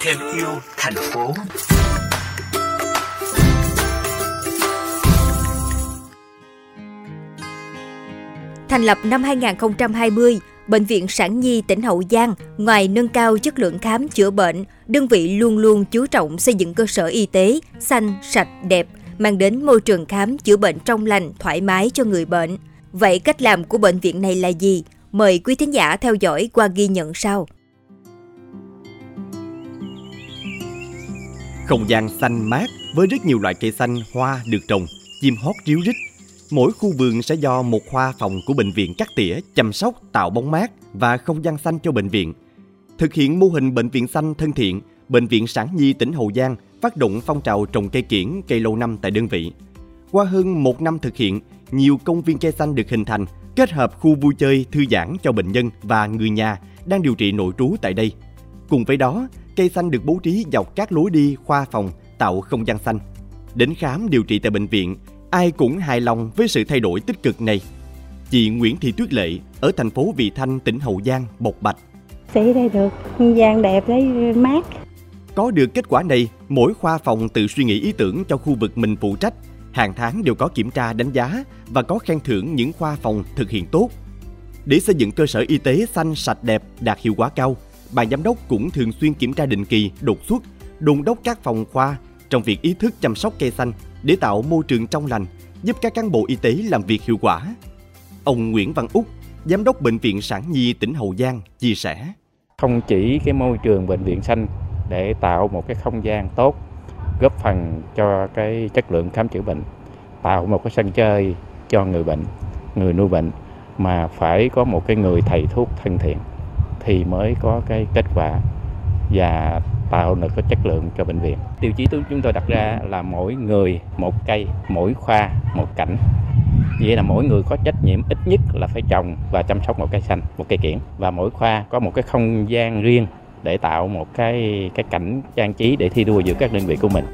Thêm yêu thành phố. Thành lập năm 2020, Bệnh viện Sản Nhi tỉnh Hậu Giang ngoài nâng cao chất lượng khám chữa bệnh, đơn vị luôn luôn chú trọng xây dựng cơ sở y tế xanh, sạch, đẹp, mang đến môi trường khám chữa bệnh trong lành, thoải mái cho người bệnh. Vậy cách làm của bệnh viện này là gì? Mời quý thính giả theo dõi qua ghi nhận sau. Không gian xanh mát với rất nhiều loại cây xanh, hoa được trồng, chim hót ríu rít. Mỗi khu vườn sẽ do một khoa phòng của bệnh viện cắt tỉa, chăm sóc, tạo bóng mát và không gian xanh cho bệnh viện. Thực hiện mô hình bệnh viện xanh thân thiện, Bệnh viện Sản Nhi tỉnh Hậu Giang phát động phong trào trồng cây kiển, cây lâu năm tại đơn vị. Qua hơn một năm thực hiện, nhiều công viên cây xanh được hình thành, kết hợp khu vui chơi, thư giãn cho bệnh nhân và người nhà đang điều trị nội trú tại đây. Cùng với đó, cây xanh được bố trí dọc các lối đi, khoa phòng, tạo không gian xanh. Đến khám điều trị tại bệnh viện, ai cũng hài lòng với sự thay đổi tích cực này. Chị Nguyễn Thị Tuyết Lệ ở thành phố Vị Thanh, tỉnh Hậu Giang bộc bạch. Sĩ đây được không gian đẹp đấy mát. Có được kết quả này, mỗi khoa phòng tự suy nghĩ ý tưởng cho khu vực mình phụ trách. Hàng tháng đều có kiểm tra đánh giá và có khen thưởng những khoa phòng thực hiện tốt. Để xây dựng cơ sở y tế xanh sạch đẹp đạt hiệu quả cao, ban giám đốc cũng thường xuyên kiểm tra định kỳ, đột xuất, đôn đốc các phòng khoa trong việc ý thức chăm sóc cây xanh để tạo môi trường trong lành, giúp các cán bộ y tế làm việc hiệu quả. Ông Nguyễn Văn Úc, Giám đốc Bệnh viện Sản Nhi tỉnh Hậu Giang chia sẻ. Không chỉ cái môi trường bệnh viện xanh để tạo một cái không gian tốt, góp phần cho cái chất lượng khám chữa bệnh, tạo một cái sân chơi cho người bệnh, người nuôi bệnh mà phải có một cái người thầy thuốc thân thiện thì mới có cái kết quả và tạo được cái chất lượng cho bệnh viện. Tiêu chí chúng tôi đặt ra là mỗi người một cây, mỗi khoa một cảnh. Vậy là mỗi người có trách nhiệm ít nhất là phải trồng và chăm sóc một cây xanh, một cây kiển và mỗi khoa có một cái không gian riêng để tạo một cái cái cảnh trang trí để thi đua giữa các đơn vị của mình.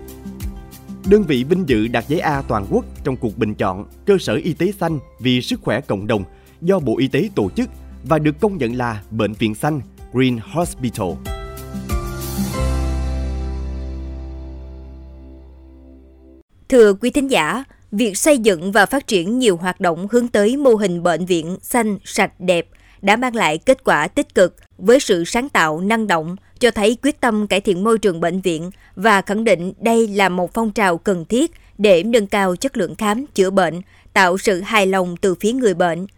Đơn vị vinh dự đạt giấy A toàn quốc trong cuộc bình chọn cơ sở y tế xanh vì sức khỏe cộng đồng do Bộ Y tế tổ chức và được công nhận là bệnh viện xanh Green Hospital. Thưa quý thính giả, việc xây dựng và phát triển nhiều hoạt động hướng tới mô hình bệnh viện xanh, sạch, đẹp đã mang lại kết quả tích cực với sự sáng tạo năng động, cho thấy quyết tâm cải thiện môi trường bệnh viện và khẳng định đây là một phong trào cần thiết để nâng cao chất lượng khám chữa bệnh, tạo sự hài lòng từ phía người bệnh –